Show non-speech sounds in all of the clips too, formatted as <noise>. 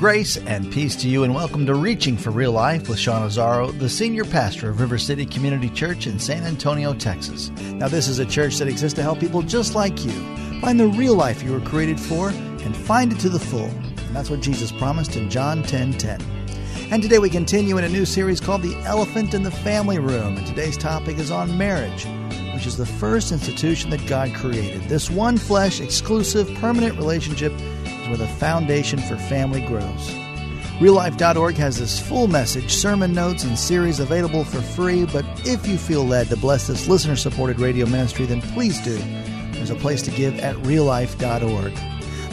Grace and peace to you, and welcome to Reaching for Real Life with Sean Azzaro, the senior pastor of River City Community Church in San Antonio, Texas. Now, this is a church that exists to help people just like you find the real life you were created for and find it to the full. And that's what Jesus promised in John 10 10. And today we continue in a new series called The Elephant in the Family Room. And today's topic is on marriage, which is the first institution that God created. This one flesh, exclusive, permanent relationship where the foundation for family grows. RealLife.org has this full message, sermon notes, and series available for free. But if you feel led to bless this listener supported radio ministry, then please do. There's a place to give at reallife.org.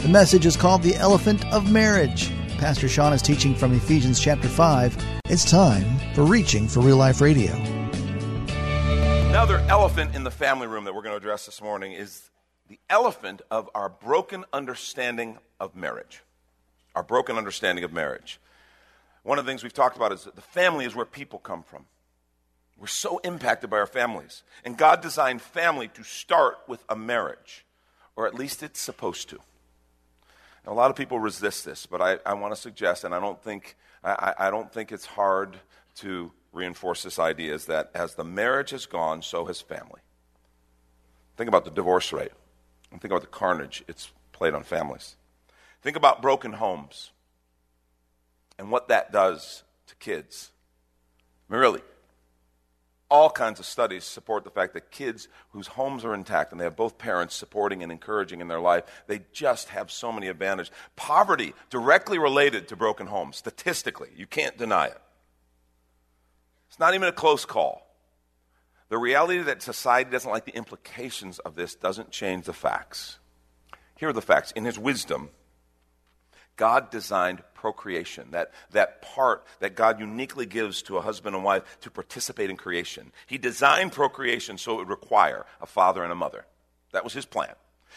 The message is called The Elephant of Marriage. Pastor Sean is teaching from Ephesians chapter 5. It's time for Reaching for Real Life Radio. Another elephant in the family room that we're going to address this morning is the elephant of our broken understanding of marriage. Our broken understanding of marriage. One of the things we've talked about is that the family is where people come from. We're so impacted by our families. And God designed family to start with a marriage, or at least it's supposed to. Now, a lot of people resist this, but I, I want to suggest, and I don't think I, I don't think it's hard to reinforce this idea, is that as the marriage has gone, so has family. Think about the divorce rate. And think about the carnage it's played on families. Think about broken homes and what that does to kids. I mean, really, all kinds of studies support the fact that kids whose homes are intact and they have both parents supporting and encouraging in their life, they just have so many advantages. Poverty directly related to broken homes, statistically, you can't deny it. It's not even a close call. The reality that society doesn't like the implications of this doesn't change the facts. Here are the facts. In his wisdom, God designed procreation, that, that part that God uniquely gives to a husband and wife to participate in creation. He designed procreation so it would require a father and a mother. That was his plan.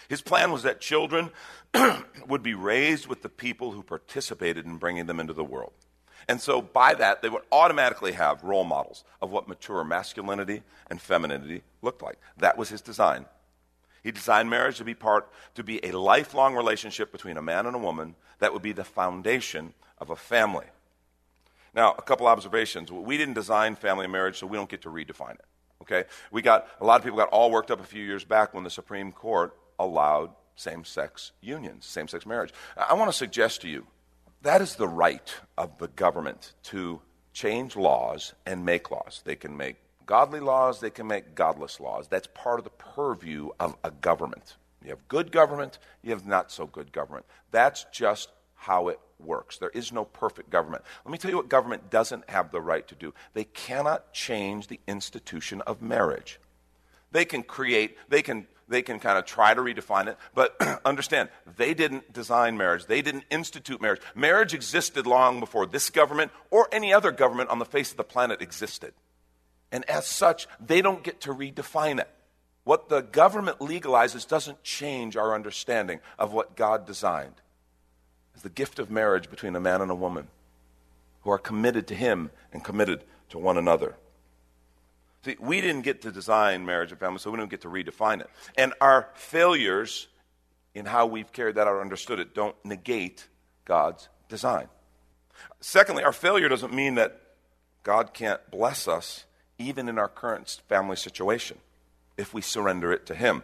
His plan was that children <clears throat> would be raised with the people who participated in bringing them into the world. And so, by that, they would automatically have role models of what mature masculinity and femininity looked like. That was his design. He designed marriage to be part to be a lifelong relationship between a man and a woman that would be the foundation of a family. Now, a couple observations. We didn't design family and marriage, so we don't get to redefine it. Okay? We got a lot of people got all worked up a few years back when the Supreme Court allowed same-sex unions, same-sex marriage. I want to suggest to you that is the right of the government to change laws and make laws. They can make godly laws, they can make godless laws. That's part of the purview of a government. You have good government, you have not so good government. That's just how it works. There is no perfect government. Let me tell you what government doesn't have the right to do. They cannot change the institution of marriage. They can create, they can they can kind of try to redefine it. But <clears throat> understand, they didn't design marriage, they didn't institute marriage. Marriage existed long before this government or any other government on the face of the planet existed. And as such, they don't get to redefine it. What the government legalizes doesn't change our understanding of what God designed as the gift of marriage between a man and a woman who are committed to Him and committed to one another. See, we didn't get to design marriage and family, so we don't get to redefine it. And our failures in how we've carried that out or understood it don't negate God's design. Secondly, our failure doesn't mean that God can't bless us even in our current family situation if we surrender it to Him.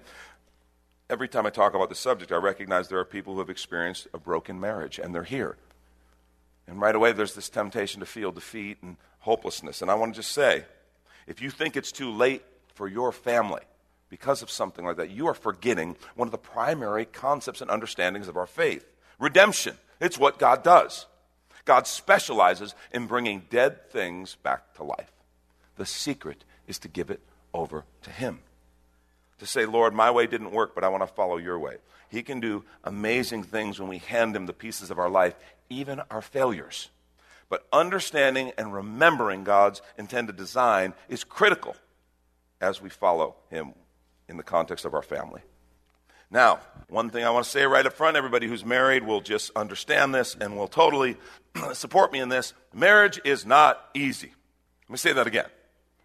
Every time I talk about the subject, I recognize there are people who have experienced a broken marriage, and they're here. And right away, there's this temptation to feel defeat and hopelessness. And I want to just say, if you think it's too late for your family because of something like that, you are forgetting one of the primary concepts and understandings of our faith redemption. It's what God does. God specializes in bringing dead things back to life. The secret is to give it over to Him. to say, Lord, my way didn't work, but I want to follow your way. He can do amazing things when we hand him the pieces of our life, even our failures. But understanding and remembering God's intended design is critical as we follow him in the context of our family. Now, one thing I want to say right up front everybody who's married will just understand this and will totally <clears throat> support me in this. Marriage is not easy. Let me say that again,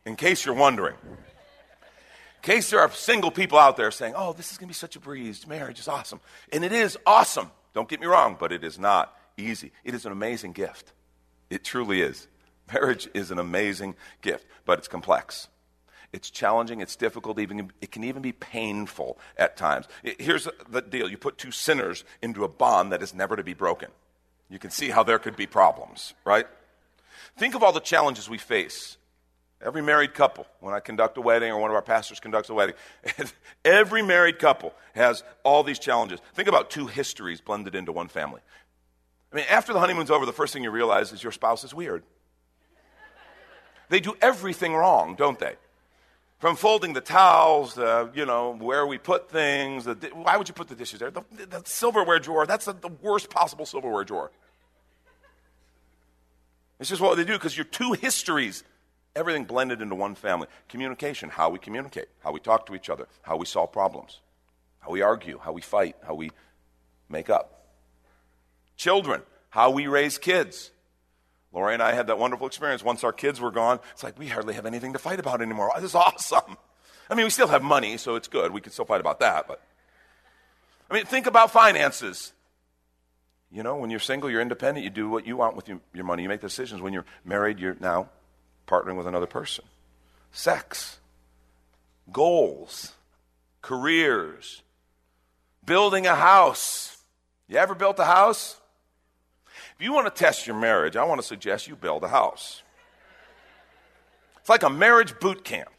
in case you're wondering. In case there are single people out there saying, oh, this is going to be such a breeze. Marriage is awesome. And it is awesome. Don't get me wrong, but it is not easy. It is an amazing gift. It truly is. Marriage is an amazing gift, but it's complex. It's challenging, it's difficult, even, it can even be painful at times. Here's the deal you put two sinners into a bond that is never to be broken. You can see how there could be problems, right? Think of all the challenges we face. Every married couple, when I conduct a wedding or one of our pastors conducts a wedding, <laughs> every married couple has all these challenges. Think about two histories blended into one family. I mean, after the honeymoon's over, the first thing you realize is your spouse is weird. They do everything wrong, don't they? From folding the towels, uh, you know, where we put things. The, why would you put the dishes there? The, the silverware drawer, that's the, the worst possible silverware drawer. It's just what they do because you're two histories, everything blended into one family. Communication, how we communicate, how we talk to each other, how we solve problems, how we argue, how we fight, how we make up. Children, how we raise kids. Lori and I had that wonderful experience. Once our kids were gone, it's like we hardly have anything to fight about anymore. <laughs> This is awesome. I mean, we still have money, so it's good. We can still fight about that. But I mean, think about finances. You know, when you're single, you're independent. You do what you want with your, your money. You make decisions. When you're married, you're now partnering with another person. Sex, goals, careers, building a house. You ever built a house? If you want to test your marriage, I want to suggest you build a house. It's like a marriage boot camp.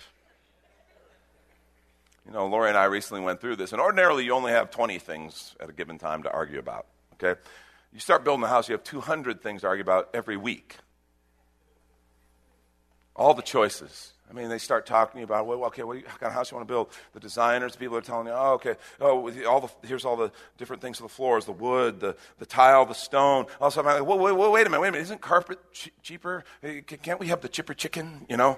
You know, Lori and I recently went through this, and ordinarily you only have 20 things at a given time to argue about, okay? You start building a house, you have 200 things to argue about every week. All the choices. I mean, they start talking about, well, okay, what, kind of house you want to build? The designers, the people are telling you, oh, okay, oh, all the, here's all the different things for the floors, the wood, the, the tile, the stone. Also, I'm like, wait a minute, wait a minute, isn't carpet ch- cheaper? Can't we have the chipper chicken, you know?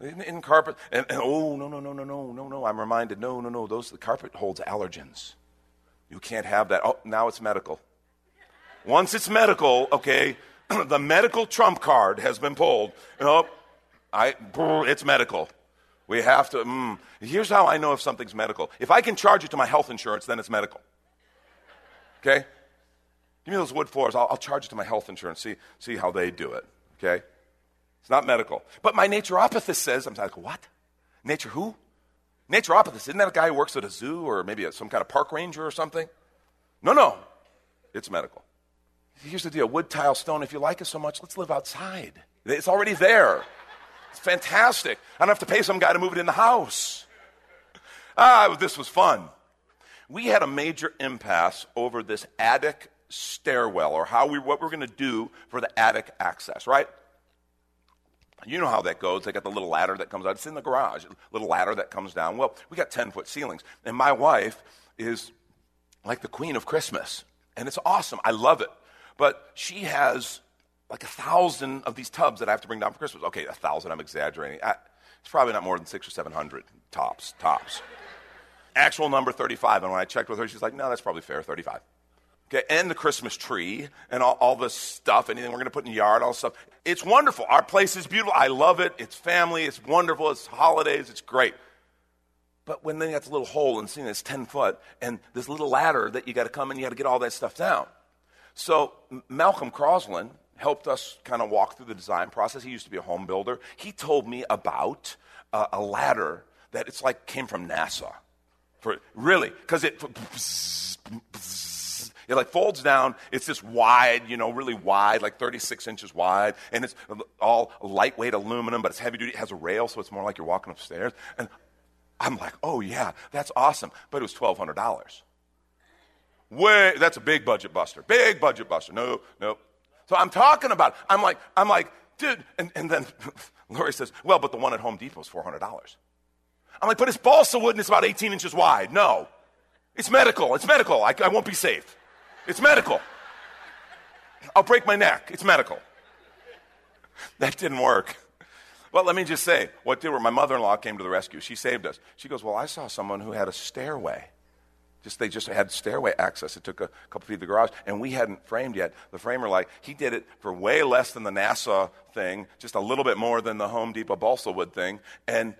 In, in carpet, and, and, oh, no, no, no, no, no, no, no, I'm reminded, no, no, no, those, the carpet holds allergens. You can't have that. Oh, now it's medical. Once it's medical, okay, <clears throat> the medical trump card has been pulled. You I, it's medical. We have to. Mm. Here's how I know if something's medical. If I can charge it to my health insurance, then it's medical. Okay? Give me those wood floors. I'll, I'll charge it to my health insurance. See, see how they do it. Okay? It's not medical. But my naturopathist says, I'm like, what? Nature who? Naturopathist. Isn't that a guy who works at a zoo or maybe some kind of park ranger or something? No, no. It's medical. Here's the deal wood, tile, stone. If you like it so much, let's live outside. It's already there. It's fantastic. I don't have to pay some guy to move it in the house. Ah, this was fun. We had a major impasse over this attic stairwell or how we what we're going to do for the attic access, right? You know how that goes. They got the little ladder that comes out. It's in the garage, little ladder that comes down. Well, we got 10 foot ceilings. And my wife is like the queen of Christmas. And it's awesome. I love it. But she has like a thousand of these tubs that I have to bring down for Christmas. Okay, a thousand, I'm exaggerating. I, it's probably not more than six or seven hundred tops, tops. Actual number 35. And when I checked with her, she's like, no, that's probably fair, 35. Okay, and the Christmas tree and all, all this stuff, anything we're going to put in the yard, all this stuff. It's wonderful. Our place is beautiful. I love it. It's family. It's wonderful. It's holidays. It's great. But when then you got the little hole and seeing it's 10 foot and this little ladder that you got to come and you got to get all that stuff down. So Malcolm Crosland, helped us kind of walk through the design process. He used to be a home builder. He told me about uh, a ladder that it's like came from NASA. For really, because it it like folds down. It's this wide, you know, really wide, like 36 inches wide, and it's all lightweight aluminum, but it's heavy duty. It has a rail, so it's more like you're walking upstairs. And I'm like, oh yeah, that's awesome. But it was twelve hundred dollars. Way, that's a big budget buster. Big budget buster. No, no, so I'm talking about, it. I'm like, I'm like, dude, and, and then <laughs> Lori says, well, but the one at Home Depot is $400. I'm like, but it's balsa wood and it's about 18 inches wide. No. It's medical. It's medical. I, I won't be safe. It's medical. I'll break my neck. It's medical. That didn't work. Well, let me just say, what did my mother-in-law came to the rescue. She saved us. She goes, well, I saw someone who had a stairway. Just they just had stairway access. It took a couple feet of the garage, and we hadn't framed yet. The framer, like, he did it for way less than the NASA thing, just a little bit more than the Home Depot balsa wood thing, and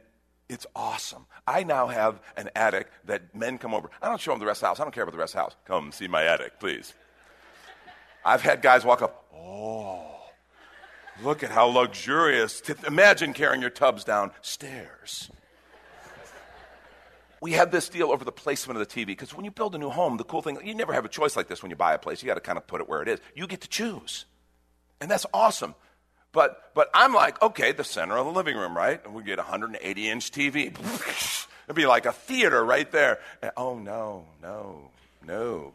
it's awesome. I now have an attic that men come over. I don't show them the rest of the house. I don't care about the rest of the house. Come see my attic, please. I've had guys walk up. Oh, look at how luxurious. Imagine carrying your tubs down stairs. We had this deal over the placement of the TV because when you build a new home, the cool thing, you never have a choice like this when you buy a place. You got to kind of put it where it is. You get to choose. And that's awesome. But, but I'm like, okay, the center of the living room, right? And we get a 180 inch TV. <laughs> It'd be like a theater right there. And, oh, no, no, no.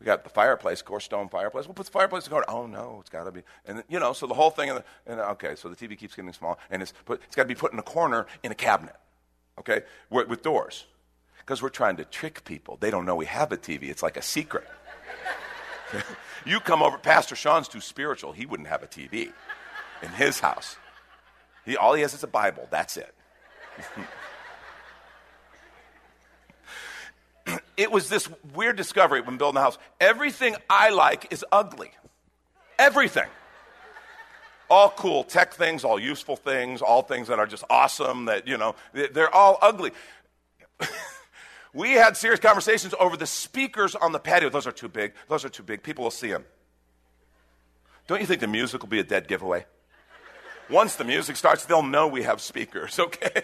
We got the fireplace, course stone fireplace. We'll put the fireplace in the corner. Oh no, it's got to be. And you know, so the whole thing. The, and okay, so the TV keeps getting smaller, and it's put, it's got to be put in a corner in a cabinet. Okay, with, with doors, because we're trying to trick people. They don't know we have a TV. It's like a secret. <laughs> you come over. Pastor Sean's too spiritual. He wouldn't have a TV in his house. He, all he has is a Bible. That's it. <laughs> it was this weird discovery when building the house. Everything I like is ugly. Everything. All cool tech things, all useful things, all things that are just awesome, that, you know, they're all ugly. <laughs> we had serious conversations over the speakers on the patio. Those are too big. Those are too big. People will see them. Don't you think the music will be a dead giveaway? Once the music starts, they'll know we have speakers, okay?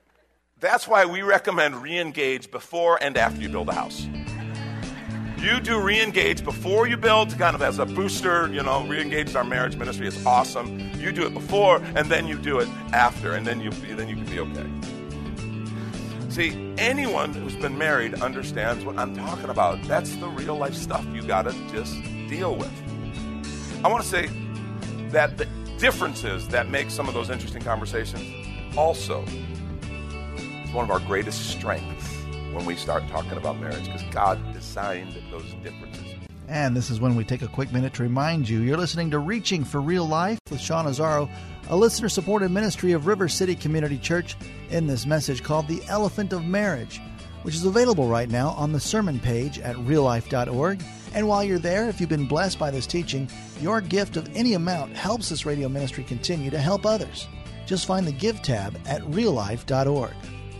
<laughs> That's why we recommend re engage before and after you build a house. You do re engage before you build, kind of as a booster, you know, re engage our marriage ministry. is awesome. You do it before, and then you do it after, and then you, then you can be okay. See, anyone who's been married understands what I'm talking about. That's the real life stuff you got to just deal with. I want to say that the differences that make some of those interesting conversations also is one of our greatest strengths when we start talking about marriage because God designed those differences. And this is when we take a quick minute to remind you you're listening to Reaching for Real Life with Sean Azzaro, a listener supported ministry of River City Community Church, in this message called The Elephant of Marriage, which is available right now on the sermon page at reallife.org. And while you're there, if you've been blessed by this teaching, your gift of any amount helps this radio ministry continue to help others. Just find the Give tab at reallife.org.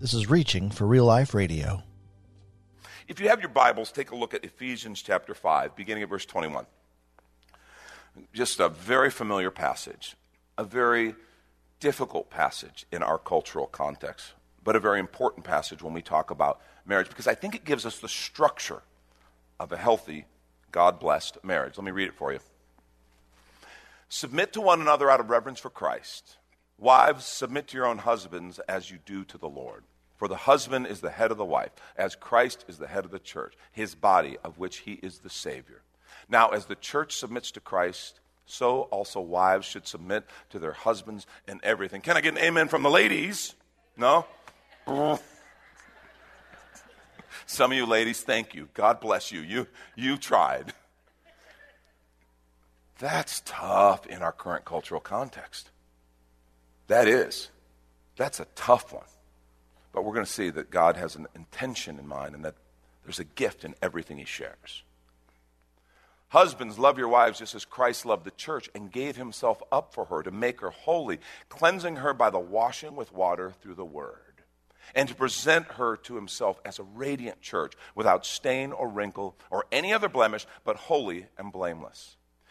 This is Reaching for Real Life Radio. If you have your Bibles, take a look at Ephesians chapter 5, beginning at verse 21. Just a very familiar passage, a very difficult passage in our cultural context, but a very important passage when we talk about marriage because I think it gives us the structure of a healthy, God blessed marriage. Let me read it for you. Submit to one another out of reverence for Christ. Wives, submit to your own husbands as you do to the Lord. For the husband is the head of the wife, as Christ is the head of the church, his body, of which he is the Savior. Now, as the church submits to Christ, so also wives should submit to their husbands in everything. Can I get an amen from the ladies? No? Some of you ladies, thank you. God bless you. You, you tried. That's tough in our current cultural context. That is. That's a tough one. But we're going to see that God has an intention in mind and that there's a gift in everything he shares. Husbands, love your wives just as Christ loved the church and gave himself up for her to make her holy, cleansing her by the washing with water through the word, and to present her to himself as a radiant church without stain or wrinkle or any other blemish, but holy and blameless.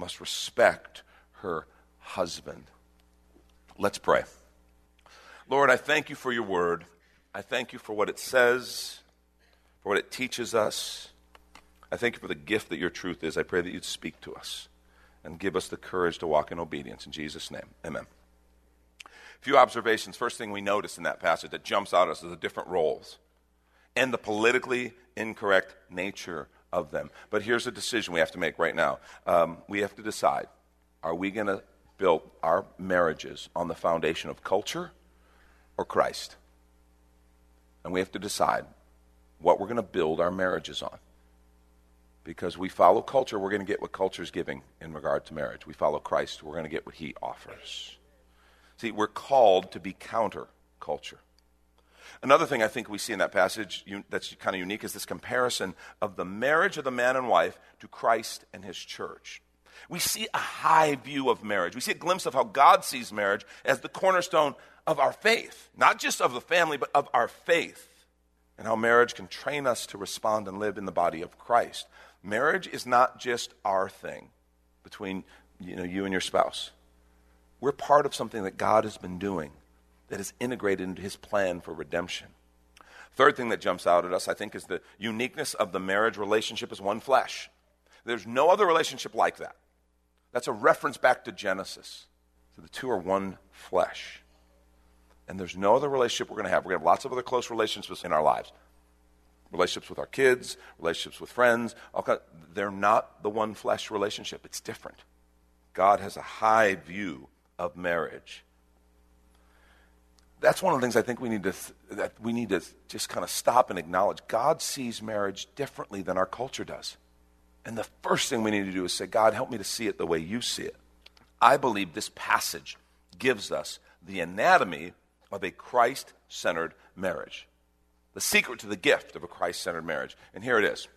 must respect her husband. Let's pray. Lord, I thank you for your word. I thank you for what it says, for what it teaches us. I thank you for the gift that your truth is. I pray that you'd speak to us and give us the courage to walk in obedience. In Jesus' name, amen. A few observations. First thing we notice in that passage that jumps out at us is the different roles and the politically incorrect nature of them. But here's a decision we have to make right now. Um, we have to decide are we going to build our marriages on the foundation of culture or Christ? And we have to decide what we're going to build our marriages on. Because we follow culture, we're going to get what culture is giving in regard to marriage. We follow Christ, we're going to get what he offers. See, we're called to be counter culture. Another thing I think we see in that passage that's kind of unique is this comparison of the marriage of the man and wife to Christ and his church. We see a high view of marriage. We see a glimpse of how God sees marriage as the cornerstone of our faith, not just of the family, but of our faith, and how marriage can train us to respond and live in the body of Christ. Marriage is not just our thing between you, know, you and your spouse. We're part of something that God has been doing that is integrated into his plan for redemption. Third thing that jumps out at us, I think, is the uniqueness of the marriage relationship as one flesh. There's no other relationship like that. That's a reference back to Genesis. So the two are one flesh. And there's no other relationship we're going to have. We're going to have lots of other close relationships in our lives relationships with our kids, relationships with friends. They're not the one flesh relationship, it's different. God has a high view of marriage that's one of the things I think we need to that we need to just kind of stop and acknowledge. God sees marriage differently than our culture does. And the first thing we need to do is say, God, help me to see it the way you see it. I believe this passage gives us the anatomy of a Christ centered marriage. The secret to the gift of a Christ centered marriage. And here it is.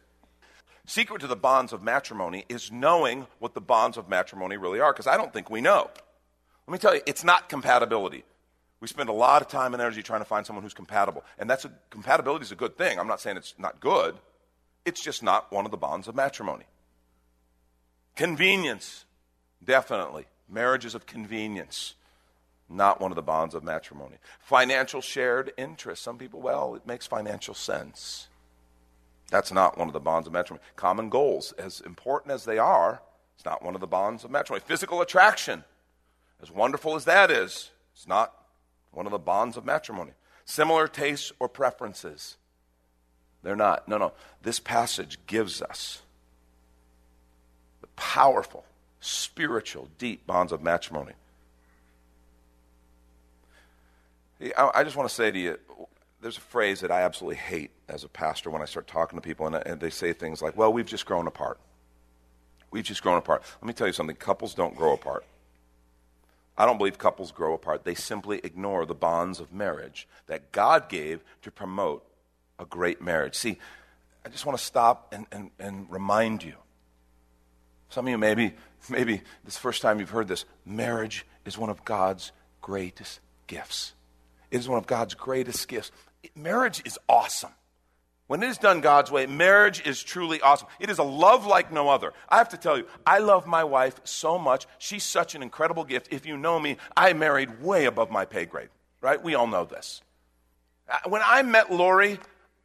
Secret to the bonds of matrimony is knowing what the bonds of matrimony really are, because I don't think we know. Let me tell you, it's not compatibility. We spend a lot of time and energy trying to find someone who's compatible. And that's a, compatibility is a good thing. I'm not saying it's not good. It's just not one of the bonds of matrimony. Convenience, definitely. Marriages of convenience, not one of the bonds of matrimony. Financial shared interest. Some people, well, it makes financial sense. That's not one of the bonds of matrimony. Common goals, as important as they are, it's not one of the bonds of matrimony. Physical attraction, as wonderful as that is, it's not one of the bonds of matrimony. Similar tastes or preferences. They're not. No, no. This passage gives us the powerful, spiritual, deep bonds of matrimony. I just want to say to you there's a phrase that I absolutely hate as a pastor when I start talking to people, and, they say things like, well, we've just grown apart. We've just grown apart. Let me tell you something couples don't grow apart. I don't believe couples grow apart. They simply ignore the bonds of marriage that God gave to promote a great marriage. See, I just want to stop and, and, and remind you. Some of you maybe, maybe this first time you've heard this. Marriage is one of God's greatest gifts. It is one of God's greatest gifts. Marriage is awesome. When it is done God's way, marriage is truly awesome. It is a love like no other. I have to tell you, I love my wife so much. She's such an incredible gift. If you know me, I married way above my pay grade, right? We all know this. Uh, when I met Lori,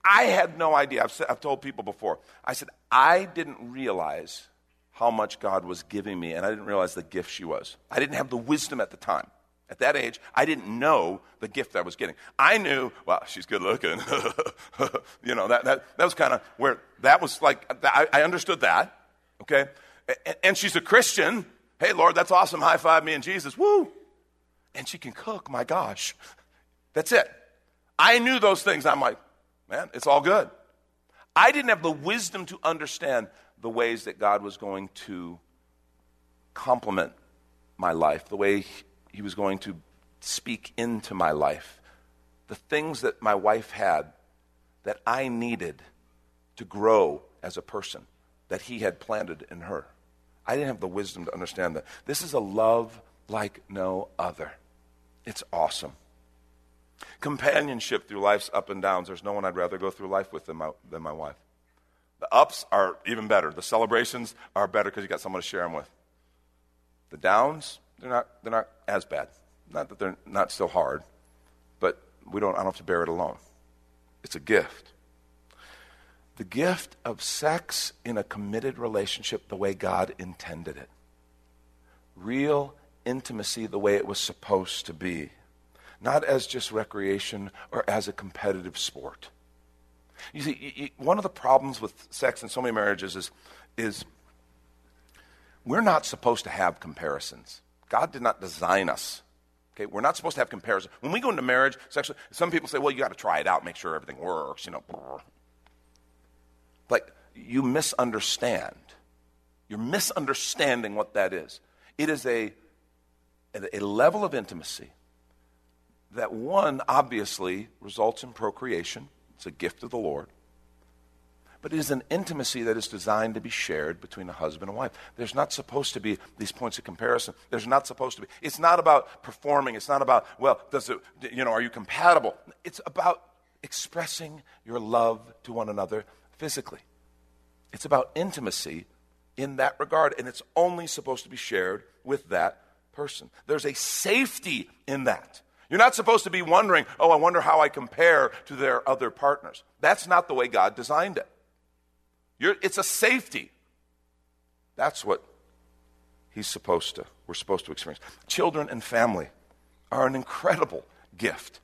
I had no idea. I've, said, I've told people before. I said, I didn't realize how much God was giving me, and I didn't realize the gift she was. I didn't have the wisdom at the time. At that age, I didn't know the gift I was getting. I knew, well, she's good looking. <laughs> you know, that, that, that was kind of where that was like, I, I understood that, okay? And, and she's a Christian. Hey, Lord, that's awesome. High five me and Jesus. Woo! And she can cook, my gosh. That's it. I knew those things. I'm like, man, it's all good. I didn't have the wisdom to understand the ways that God was going to complement my life, the way He was going to speak into my life, the things that my wife had that I needed to grow as a person that He had planted in her. I didn't have the wisdom to understand that. This is a love like no other. It's awesome. Companionship through life's up and downs. There's no one I'd rather go through life with than my, than my wife. The ups are even better. The celebrations are better because you got someone to share them with. The downs, they're not, they're not as bad. Not that they're not still hard, but we don't, I don't have to bear it alone. It's a gift. The gift of sex in a committed relationship the way God intended it. Real intimacy the way it was supposed to be. Not as just recreation or as a competitive sport. You see, one of the problems with sex in so many marriages is, is we're not supposed to have comparisons. God did not design us. Okay, we're not supposed to have comparisons. When we go into marriage, sexually, some people say, well, you got to try it out, make sure everything works, you know. Like, you misunderstand. You're misunderstanding what that is. It is a, a level of intimacy that, one, obviously results in procreation it's a gift of the Lord. But it is an intimacy that is designed to be shared between a husband and wife. There's not supposed to be these points of comparison. There's not supposed to be. It's not about performing. It's not about, well, does it, you know, are you compatible? It's about expressing your love to one another physically. It's about intimacy in that regard, and it's only supposed to be shared with that person. There's a safety in that. You're not supposed to be wondering, oh, I wonder how I compare to their other partners. That's not the way God designed it. You're, it's a safety. That's what he's supposed to, we're supposed to experience. Children and family are an incredible gift.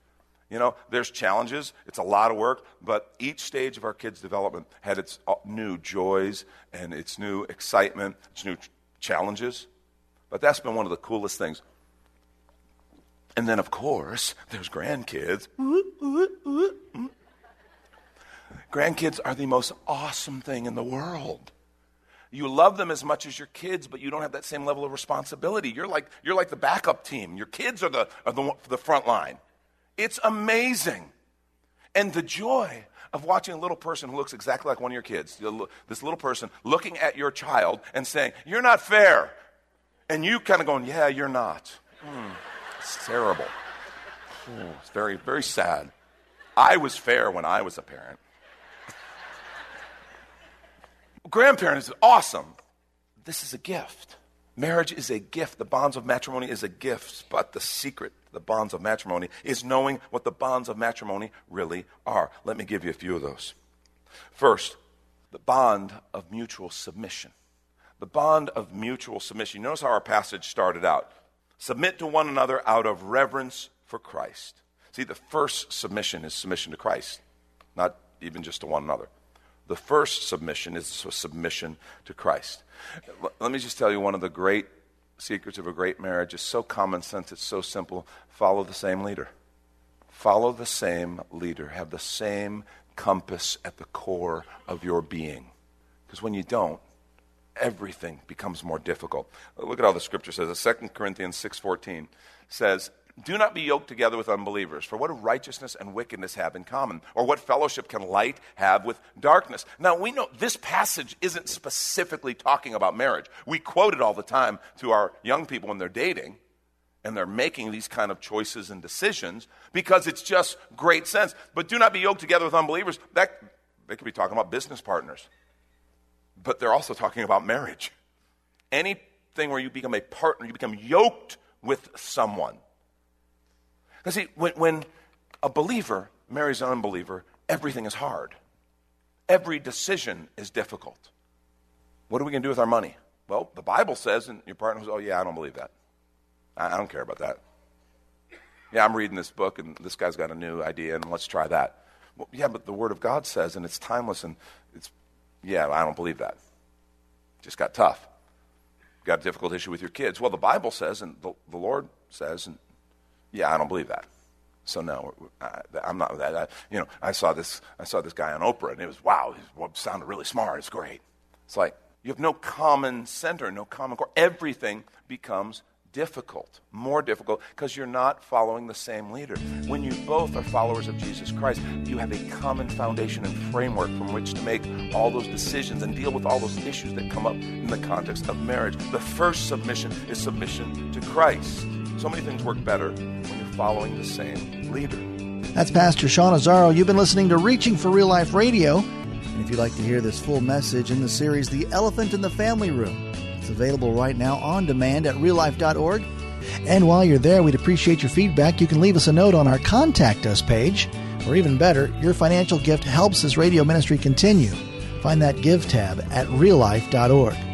You know, there's challenges, it's a lot of work, but each stage of our kids' development had its uh, new joys and its new excitement, its new challenges. But that's been one of the coolest things. And then, of course, there's grandkids. Grandkids are the most awesome thing in the world. You love them as much as your kids, but you don't have that same level of responsibility. You're like, you're like the backup team. Your kids are the, are the, the front line. It's amazing. And the joy of watching a little person who looks exactly like one of your kids, this little person looking at your child and saying, You're not fair. And you kind of going, Yeah, you're not. Mm. It's terrible. Oh, it's very, very sad. I was fair when I was a parent. Grandparent is awesome. This is a gift. Marriage is a gift. The bonds of matrimony is a gift. But the secret, the bonds of matrimony, is knowing what the bonds of matrimony really are. Let me give you a few of those. First, the bond of mutual submission. The bond of mutual submission. Notice how our passage started out. Submit to one another out of reverence for Christ. See, the first submission is submission to Christ, not even just to one another. The first submission is submission to Christ. Let me just tell you one of the great secrets of a great marriage is so common sense, it's so simple. Follow the same leader. Follow the same leader. Have the same compass at the core of your being. Because when you don't, everything becomes more difficult. Look at how the scripture says. 2 Corinthians 6.14 says, do not be yoked together with unbelievers. For what do righteousness and wickedness have in common? Or what fellowship can light have with darkness? Now, we know this passage isn't specifically talking about marriage. We quote it all the time to our young people when they're dating and they're making these kind of choices and decisions because it's just great sense. But do not be yoked together with unbelievers. That, they could be talking about business partners but they're also talking about marriage. Anything where you become a partner, you become yoked with someone. Because see, when, when a believer marries an unbeliever, everything is hard. Every decision is difficult. What are we going to do with our money? Well, the Bible says, and your partner goes, oh, yeah, I don't believe that. I, I don't care about that. Yeah, I'm reading this book, and this guy's got a new idea, and let's try that. Well, yeah, but the Word of God says, and it's timeless, and it's, yeah, I don't believe that. Just got tough. Got a difficult issue with your kids. Well, the Bible says, and the, the Lord says, and yeah, I don't believe that. So no, I, am not with that. I, you know, I saw this. I saw this guy on Oprah, and it was wow. He sounded really smart. It's great. It's like you have no common center, no common core. Everything becomes difficult, more difficult, because you're not following the same leader. When you both are followers of Jesus Christ, you have a common foundation and framework from which to make all those decisions and deal with all those issues that come up in the context of marriage. The first submission is submission to Christ. So many things work better when you're following the same leader. That's Pastor Sean Azzaro. You've been listening to Reaching for Real Life Radio. And if you'd like to hear this full message in the series, The Elephant in the Family Room, it's available right now on demand at reallife.org. And while you're there, we'd appreciate your feedback. You can leave us a note on our Contact Us page, or even better, your financial gift helps this radio ministry continue. Find that Give tab at reallife.org.